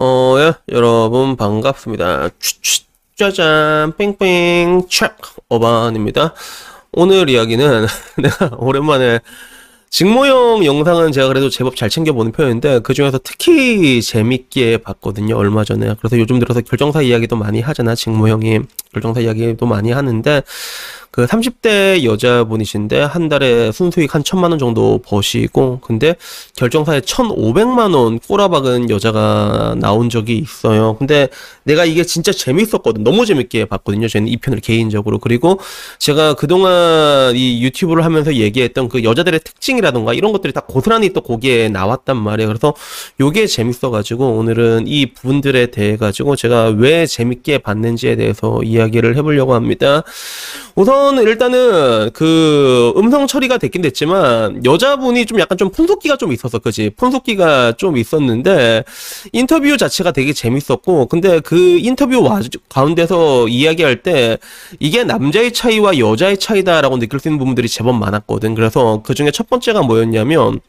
어, 예, 여러분 반갑습니다. 취취, 짜잔, 뺑뺑, 촥, 어반입니다. 오늘 이야기는 내가 오랜만에 직모형 영상은 제가 그래도 제법 잘 챙겨보는 편인데 그 중에서 특히 재밌게 봤거든요 얼마 전에 그래서 요즘 들어서 결정사 이야기도 많이 하잖아 직모형이 결정사 이야기도 많이 하는데 그 30대 여자분이신데 한 달에 순수익 한 천만 원 정도 버시고 근데 결정사에 1,500만 원 꼬라박은 여자가 나온 적이 있어요. 근데 내가 이게 진짜 재밌었거든. 너무 재밌게 봤거든요. 저는 이 편을 개인적으로. 그리고 제가 그동안 이 유튜브를 하면서 얘기했던 그 여자들의 특징이라던가 이런 것들이 다 고스란히 또 거기에 나왔단 말이에요. 그래서 요게 재밌어 가지고 오늘은 이 부분들에 대해 가지고 제가 왜 재밌게 봤는지에 대해서 이야기를 해 보려고 합니다. 우선 일단은 그 음성 처리가 됐긴 됐지만 여자분이 좀 약간 좀 푼속기가 좀 있어서 그지? 푼속기가 좀 있었는데 인터뷰 자체가 되게 재밌었고 근데 그 인터뷰 와, 가운데서 이야기할 때 이게 남자의 차이와 여자의 차이다라고 느낄 수 있는 부분들이 제법 많았거든. 그래서 그 중에 첫 번째가 뭐였냐면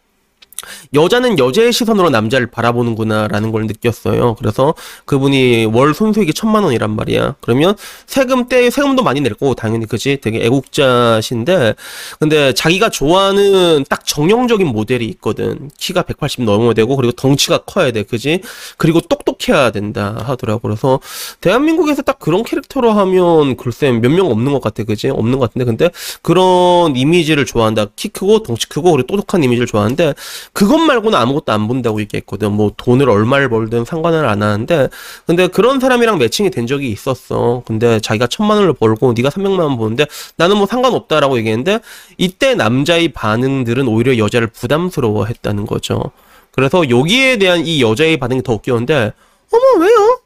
여자는 여자의 시선으로 남자를 바라보는구나라는 걸 느꼈어요. 그래서 그분이 월 손수익이 천만 원이란 말이야. 그러면 세금 때 세금도 많이 낼 거고 당연히 그지 되게 애국자신데 근데 자기가 좋아하는 딱 정형적인 모델이 있거든. 키가 180 넘어야 되고 그리고 덩치가 커야 돼. 그지? 그리고 똑똑해야 된다 하더라고. 그래서 대한민국에서 딱 그런 캐릭터로 하면 글쎄 몇 명 없는 것 같아. 그지? 없는 것 같은데 근데 그런 이미지를 좋아한다. 키 크고 덩치 크고 그리고 똑똑한 이미지를 좋아하는데 그것 말고는 아무것도 안 본다고 얘기했거든. 뭐 돈을 얼마를 벌든 상관을 안 하는데 근데 그런 사람이랑 매칭이 된 적이 있었어. 근데 자기가 천만 원을 벌고 네가 300만 원 버는데 나는 뭐 상관없다라고 얘기했는데 이때 남자의 반응들은 오히려 여자를 부담스러워했다는 거죠. 그래서 여기에 대한 이 여자의 반응이 더 웃겼는데 어머 왜요?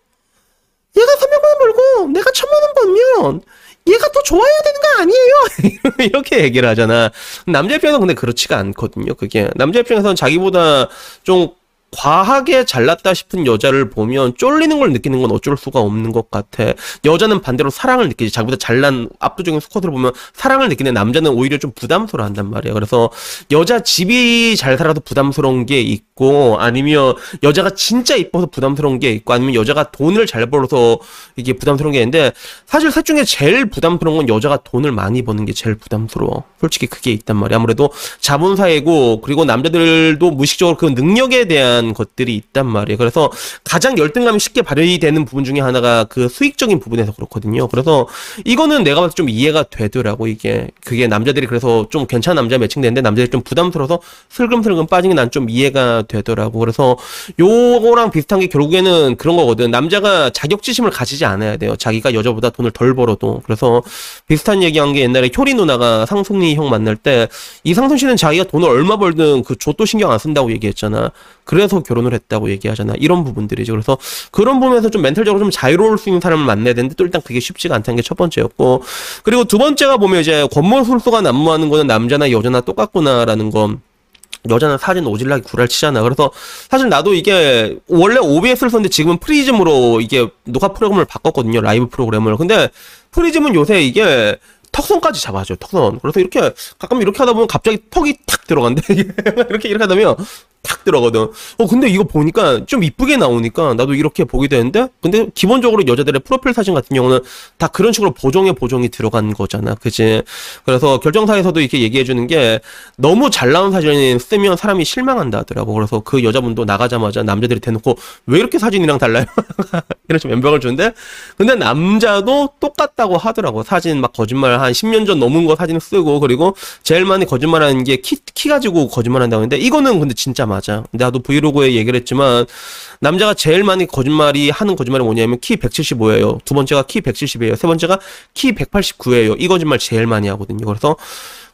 얘가 300만 원 벌고 내가 천만 원 벌면 얘가 더 좋아해야 되는 거 아니에요? 이렇게 얘기를 하잖아. 남자 입장에서는 근데 그렇지가 않거든요. 그게 남자 입장에서는 자기보다 좀 과하게 잘났다 싶은 여자를 보면 쫄리는 걸 느끼는 건 어쩔 수가 없는 것 같아. 여자는 반대로 사랑을 느끼지. 자기보다 잘난 압도적인 스쿼트를 보면 사랑을 느끼는 남자는 오히려 좀 부담스러워 한단 말이야. 그래서 여자 집이 잘 살아도 부담스러운 게 있고 아니면 여자가 진짜 이뻐서 부담스러운 게 있고 아니면 여자가 돈을 잘 벌어서 이게 부담스러운 게 있는데 사실 셋 중에 제일 부담스러운 건 여자가 돈을 많이 버는 게 제일 부담스러워. 솔직히 그게 있단 말이야. 아무래도 자본사회고 그리고 남자들도 무의식적으로 그 능력에 대한 대한 것들이 있단 말이에요. 그래서 가장 열등감이 쉽게 발휘되는 부분 중에 하나가 그 수익적인 부분에서 그렇거든요. 그래서 이거는 내가 봐서 좀 이해가 되더라고 이게 그게 남자들이 그래서 좀 괜찮은 남자 매칭되는데 남자들이 좀 부담스러워서 슬금슬금 빠진 게 난 좀 이해가 되더라고. 그래서 요거랑 비슷한 게 결국에는 그런 거거든. 남자가 자격지심을 가지지 않아야 돼요. 자기가 여자보다 돈을 덜 벌어도. 그래서 비슷한 얘기한 게 옛날에 효리 누나가 상순이 형 만날 때 이 상순 씨는 자기가 돈을 얼마 벌든 그조도 신경 안 쓴다고 얘기했잖아. 그래서 결혼을 했다고 얘기하잖아. 이런 부분들이죠. 그래서 그런 부분에서 좀 멘탈적으로 좀 자유로울 수 있는 사람을 만나야 되는데 또 일단 그게 쉽지가 않다는 게 첫 번째였고 그리고 두 번째가 보면 이제 권모술수가 난무하는 거는 남자나 여자나 똑같구나라는 건 여자는 사진 오지라게 구라치잖아. 그래서 사실 나도 이게 원래 OBS를 썼는데 지금은 프리즘으로 이게 녹화 프로그램을 바꿨거든요. 라이브 프로그램을. 근데 프리즘은 요새 이게 턱선까지 잡아줘요, 턱선. 그래서 이렇게 가끔 이렇게 하다 보면 갑자기 턱이 탁 들어간대. 이렇게 이렇게 하다 보면 탁 들어가거든. 어, 근데 이거 보니까 좀 이쁘게 나오니까 나도 이렇게 보게 되는데, 근데 기본적으로 여자들의 프로필 사진 같은 경우는 다 그런 식으로 보정에 보정이 들어간 거잖아. 그지? 그래서 결정사에서도 이렇게 얘기해주는 게 너무 잘 나온 사진을 쓰면 사람이 실망한다 하더라고. 그래서 그 여자분도 나가자마자 남자들이 대놓고 왜 이렇게 사진이랑 달라요? 이런 좀 연병을 주는데, 근데 남자도 똑같다고 하더라고. 사진 막 거짓말 한 10년 전 넘은 거 사진 쓰고, 그리고 제일 많이 거짓말하는 게 키, 키 가지고 거짓말한다고 했는데, 이거는 근데 진짜 맞아. 나도 브이로그에 얘기를 했지만 남자가 제일 많이 거짓말이 하는 거짓말이 뭐냐면 키 175예요. 두 번째가 키 170이에요. 세 번째가 키 189예요. 이 거짓말 제일 많이 하거든요. 그래서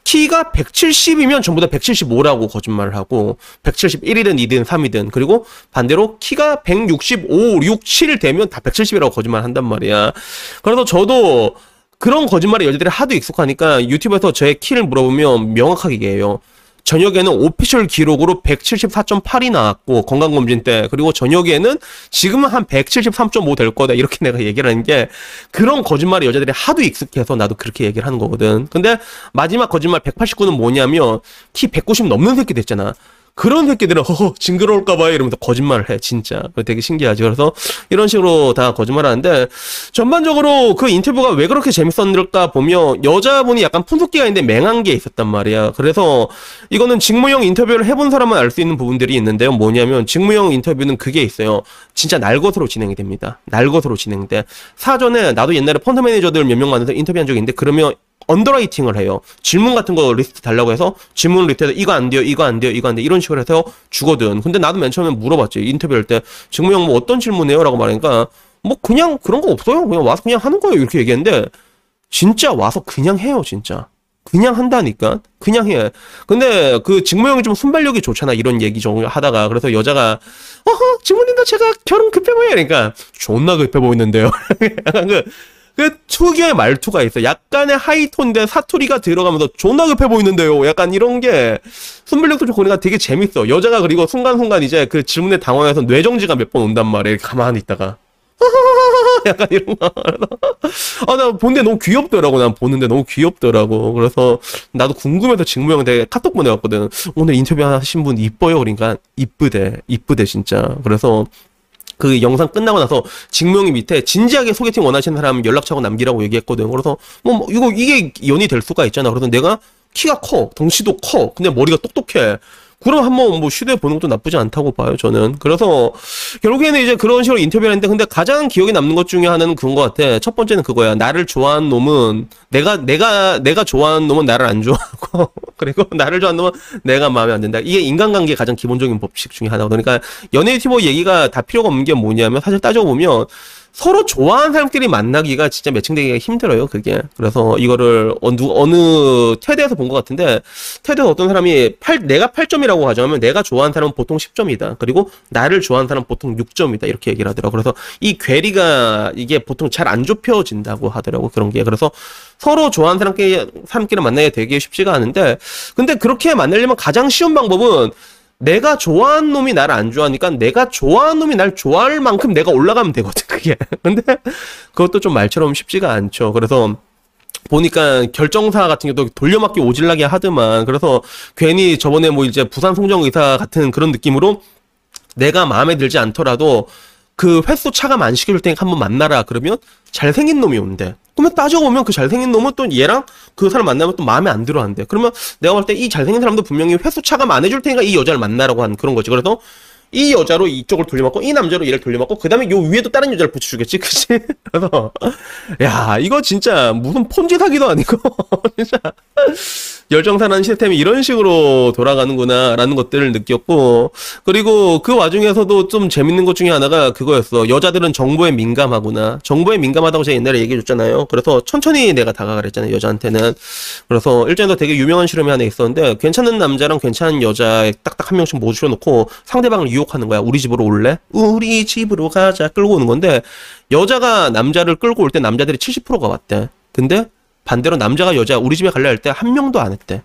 키가 170이면 전부 다 175라고 거짓말을 하고 171이든 2든 3이든 그리고 반대로 키가 165, 6, 7 되면 다 170이라고 거짓말 한단 말이야. 그래서 저도 그런 거짓말에 여자들이 하도 익숙하니까 유튜브에서 제 키를 물어보면 명확하게 얘기해요. 저녁에는 오피셜 기록으로 174.8이 나왔고 건강검진 때 그리고 저녁에는 지금은 한 173.5 될 거다 이렇게 내가 얘기를 하는 게 그런 거짓말이 여자들이 하도 익숙해서 나도 그렇게 얘기를 하는 거거든. 근데 마지막 거짓말 189는 뭐냐면 키 190 넘는 새끼 됐잖아. 그런 새끼들은 허허 징그러울까봐 이러면서 거짓말을 해 진짜. 되게 신기하지. 그래서 이런 식으로 다 거짓말하는데 전반적으로 그 인터뷰가 왜 그렇게 재밌었을까 보면 여자분이 약간 푼숙기가 있는데 맹한 게 있었단 말이야. 그래서 이거는 직무형 인터뷰를 해본 사람만 알 수 있는 부분들이 있는데요. 뭐냐면 직무형 인터뷰는 그게 있어요. 진짜 날 것으로 진행이 됩니다. 날 것으로 진행돼. 사전에 나도 옛날에 펀드 매니저들 몇 명 만나서 인터뷰한 적이 있는데 그러면 underwriting을 해요. 질문 같은 거 리스트 달라고 해서 질문 리스트에서 이거 안 돼요, 이거 안 돼요, 이거 안 돼요 이런 식으로 해서 주거든. 근데 나도 맨 처음에 물어봤지 인터뷰할 때 직모 형 뭐 어떤 질문해요라고 말하니까 뭐 그냥 그런 거 없어요. 그냥 와서 그냥 하는 거예요 이렇게 얘기했는데 진짜 와서 그냥 해요 진짜. 그냥 한다니까 그냥 해 근데 그 직모형이 좀 순발력이 좋잖아 이런 얘기 좀 하다가 그래서 여자가 어허 직무님도 제가 결혼 급해 그러니까 존나 급해 보이는데요 약간 그, 그 특유의 말투가 있어 약간의 하이톤인데 사투리가 들어가면서 존나 급해 보이는데요 약간 이런 게 순발력도 좋고 그러니까 되게 재밌어 여자가 그리고 순간순간 이제 그 질문에 당황해서 뇌정지가 몇 번 온단 말이야 가만히 있다가 약간 이런 거. 아, 나 보는데 너무 귀엽더라고. 난 보는데 너무 귀엽더라고. 그래서 나도 궁금해서 직무 형한테 카톡 보내왔거든. 오늘 인터뷰 하신 분 이뻐요. 그러니까 이쁘대. 이쁘대, 진짜. 그래서 그 영상 끝나고 나서 직무형이 밑에 진지하게 소개팅 원하시는 사람 연락처하고 남기라고 얘기했거든. 그래서 뭐, 뭐 이거 이게 연이 될 수가 있잖아. 그래서 내가 키가 커, 덩치도 커, 근데 머리가 똑똑해. 그럼 한번 뭐 시도해 보는 것도 나쁘지 않다고 봐요, 저는. 그래서 결국에는 이제 그런 식으로 인터뷰를 했는데 근데 가장 기억에 남는 것 중에 하나는 그런 것 같아. 첫 번째는 그거야. 나를 좋아하는 놈은 내가 내가 내가 좋아하는 놈은 나를 안 좋아하고 그리고 나를 좋아하는 놈은 내가 마음에 안 든다. 이게 인간관계 가장 기본적인 법칙 중에 하나거든. 그러니까 연애 유튜버 얘기가 다 필요가 없는 게 뭐냐면 사실 따져 보면 서로 좋아하는 사람끼리 만나기가 진짜 매칭되기가 힘들어요, 그게. 그래서 이거를 어느, 어느 테드에서 본 것 같은데, 테드에서 어떤 사람이 8, 내가 8점이라고 가정하면 내가 좋아하는 사람은 보통 10점이다. 그리고 나를 좋아하는 사람은 보통 6점이다. 이렇게 얘기를 하더라고. 그래서 이 괴리가 이게 보통 잘 안 좁혀진다고 하더라고. 그런 게. 그래서 서로 좋아하는 사람끼리, 사람끼리 만나기 되게 쉽지가 않은데, 근데 그렇게 만나려면 가장 쉬운 방법은 내가 좋아하는 놈이 나를 안 좋아하니까 내가 좋아하는 놈이 날 좋아할 만큼 내가 올라가면 되거든, 그게. 근데 그것도 좀 말처럼 쉽지가 않죠. 그래서 보니까 결정사 같은 경우도 돌려막기 오질나게 하더만. 그래서 괜히 저번에 뭐 이제 부산 송정의사 같은 그런 느낌으로 내가 마음에 들지 않더라도 그 횟수 차감 안 시켜줄 테니까 한번 만나라. 그러면 잘생긴 놈이 온대. 그러면 따져보면 그 잘생긴 놈은 또 얘랑 그 사람 만나면 또 마음에 안 들어 한대. 그러면 내가 볼 때 이 잘생긴 사람도 분명히 횟수 차감 안 해줄 테니까 이 여자를 만나라고 하는 그런 거지. 그래서 이 여자로 이쪽을 돌려막고 이 남자로 얘를 돌려막고 그 다음에 요 위에도 다른 여자를 붙여주겠지 그치? 그래서 야 이거 진짜 무슨 폰지 사기도 아니고 진짜 열정산하는 시스템이 이런 식으로 돌아가는구나 라는 것들을 느꼈고 그리고 그 와중에서도 좀 재밌는 것 중에 하나가 그거였어. 여자들은 정보에 민감하구나. 정보에 민감하다고 제가 옛날에 얘기해 줬잖아요. 그래서 천천히 내가 다가가라 했잖아요 여자한테는. 그래서 일전에도 되게 유명한 실험이 하나 있었는데 괜찮은 남자랑 괜찮은 여자 딱딱 한 명씩 모셔 놓고 상대방을 유혹하는 거야. 우리 집으로 올래? 우리 집으로 가자. 끌고 오는 건데 여자가 남자를 끌고 올 때 남자들이 70%가 왔대. 근데 반대로 남자가 여자 우리 집에 갈래 할 때 한 명도 안 했대.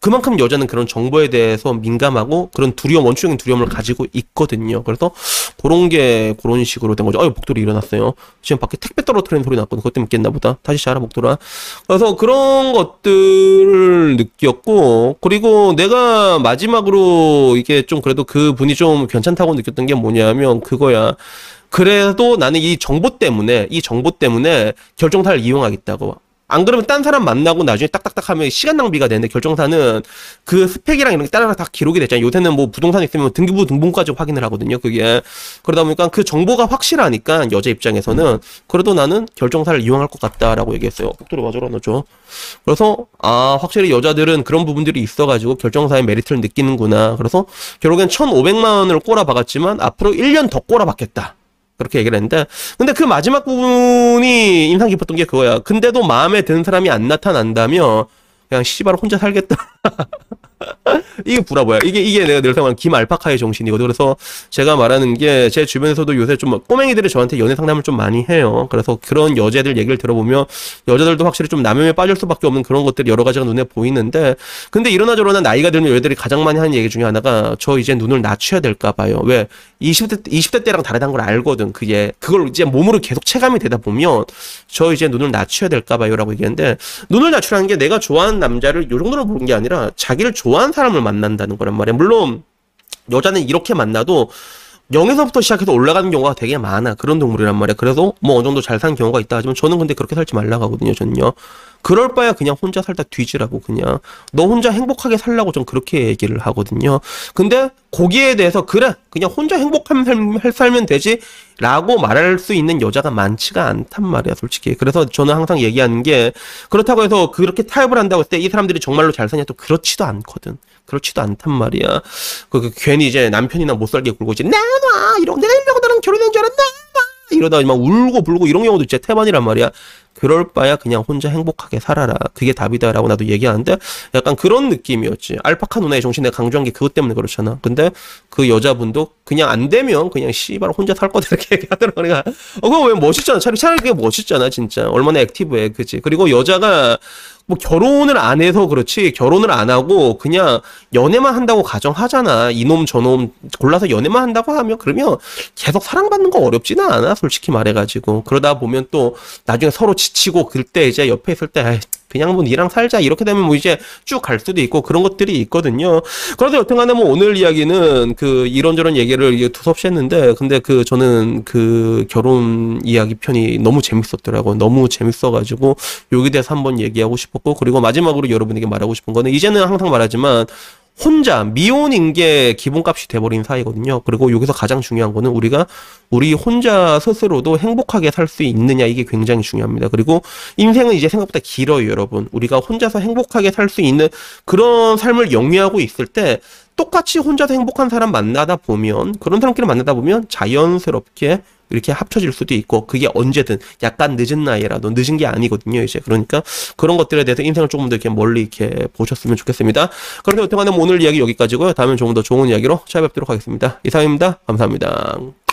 그만큼 여자는 그런 정보에 대해서 민감하고 그런 두려움, 원초적인 두려움을 가지고 있거든요. 그래서 그런 게 그런 식으로 된 거죠. 아유, 목도리 일어났어요. 지금 밖에 택배 떨어뜨리는 소리 났거든. 그것 때문에 깼나 보다. 다시 자라, 목도라. 그래서 그런 것들을 느꼈고, 그리고 내가 마지막으로 이게 좀 그래도 그 분이 좀 괜찮다고 느꼈던 게 뭐냐면 그거야. 그래도 나는 이 정보 때문에, 이 정보 때문에 결정타를 이용하겠다고. 안 그러면 딴 사람 만나고 나중에 딱딱딱 하면 시간 낭비가 되는데 결정사는 그 스펙이랑 이런 게 따라가 다 기록이 됐잖아요. 요새는 뭐 부동산 있으면 등기부 등본까지 확인을 하거든요. 그게. 그러다 보니까 그 정보가 확실하니까 여자 입장에서는 그래도 나는 결정사를 이용할 것 같다라고 얘기했어요. 복도로 맞으라 너죠. 그래서 아 확실히 여자들은 그런 부분들이 있어가지고 결정사의 메리트를 느끼는구나. 그래서 결국엔 1,500만 원을 꼬라박았지만 앞으로 1년 더 꼬라박겠다. 그렇게 얘기를 했는데 근데 그 마지막 부분이 인상 깊었던 게 그거야. 근데도 마음에 드는 사람이 안 나타난다면 그냥 씨발 혼자 살겠다. 이게 불화보야. 이게 이게 내가 늘 생각하는 김알파카의 정신이거든. 그래서 제가 말하는 게 제 주변에서도 요새 좀 꼬맹이들이 저한테 연애 상담을 좀 많이 해요. 그래서 그런 여자들 얘기를 들어보면 여자들도 확실히 좀 남염에 빠질 수밖에 없는 그런 것들이 여러 가지가 눈에 보이는데 근데 이러나 저러나 나이가 들면 여자들이 가장 많이 하는 얘기 중에 하나가 저 이제 눈을 낮춰야 될까 봐요. 왜 20대 20대 때랑 다르다는 걸 알거든. 그게 그걸 이제 몸으로 계속 체감이 되다 보면 저 이제 눈을 낮춰야 될까 봐요라고 얘기했는데 눈을 낮추라는 게 내가 좋아하는 남자를 요 정도로 보는 게 아니라 자기를 좋 아하는 사람을 만난다는 거란 말이야. 물론 여자는 이렇게 만나도 0에서부터 시작해서 올라가는 경우가 되게 많아. 그런 동물이란 말이야. 그래서 뭐 어느 정도 잘 사는 경우가 있다 하지만 저는 근데 그렇게 살지 말라고 하거든요, 저는요. 그럴 바야 그냥 혼자 살다 뒤지라고 그냥. 너 혼자 행복하게 살라고 좀 그렇게 얘기를 하거든요. 근데 거기에 대해서 그래, 그냥 혼자 행복하면 살, 살면 되지. 라고 말할 수 있는 여자가 많지가 않단 말이야, 솔직히. 그래서 저는 항상 얘기하는 게, 그렇다고 해서 그렇게 타협을 한다고 했을 때 이 사람들이 정말로 잘 사냐? 또 그렇지도 않거든. 그렇지도 않단 말이야. 그, 그 괜히 이제 남편이나 못 살게 굴고 이제, 나놔! 이러고 내가 이러고 나랑 결혼한 줄 알았나? 이러다 막 울고 불고 이런 경우도 진짜 태반이란 말이야. 그럴 바야 그냥 혼자 행복하게 살아라. 그게 답이다라고 나도 얘기하는데 약간 그런 느낌이었지. 알파카 누나의 정신 내가 강조한 게 그것 때문에 그렇잖아. 근데 그 여자분도 그냥 안 되면 그냥 씨발 혼자 살 거다 이렇게 얘기하더라고. 내가 어 그거 왜 멋있잖아. 차라리 차라리 그게 멋있잖아 진짜. 얼마나 액티브해 그지. 그리고 여자가 뭐 결혼을 안 해서 그렇지 결혼을 안 하고 그냥 연애만 한다고 가정하잖아 이놈 저놈 골라서 연애만 한다고 하면 그러면 계속 사랑받는 거 어렵지는 않아 솔직히 말해가지고 그러다 보면 또 나중에 서로 지치고 그때 이제 옆에 있을 때 그냥 뭐 니랑 살자 이렇게 되면 뭐 이제 쭉 갈 수도 있고 그런 것들이 있거든요. 그래서 여튼간에 뭐 오늘 이야기는 그 이런저런 얘기를 두섭시 했는데 근데 그 저는 그 결혼 이야기 편이 너무 재밌었더라고요. 너무 재밌어가지고 여기 대해서 한번 얘기하고 싶었고 그리고 마지막으로 여러분에게 말하고 싶은 거는 이제는 항상 말하지만 혼자 미혼인 게 기본값이 돼버린 사이거든요. 그리고 여기서 가장 중요한 거는 우리가 우리 혼자 스스로도 행복하게 살 수 있느냐 이게 굉장히 중요합니다. 그리고 인생은 이제 생각보다 길어요, 여러분. 우리가 혼자서 행복하게 살 수 있는 그런 삶을 영위하고 있을 때 똑같이 혼자서 행복한 사람 만나다 보면 그런 사람끼리 만나다 보면 자연스럽게 이렇게 합쳐질 수도 있고 그게 언제든 약간 늦은 나이라도 늦은 게 아니거든요 이제. 그러니까 그런 것들에 대해서 인생을 조금 더 이렇게 멀리 이렇게 보셨으면 좋겠습니다. 그런데 어떻게 하면 오늘 이야기 여기까지고요. 다음엔 조금 더 좋은 이야기로 찾아뵙도록 하겠습니다. 이상입니다. 감사합니다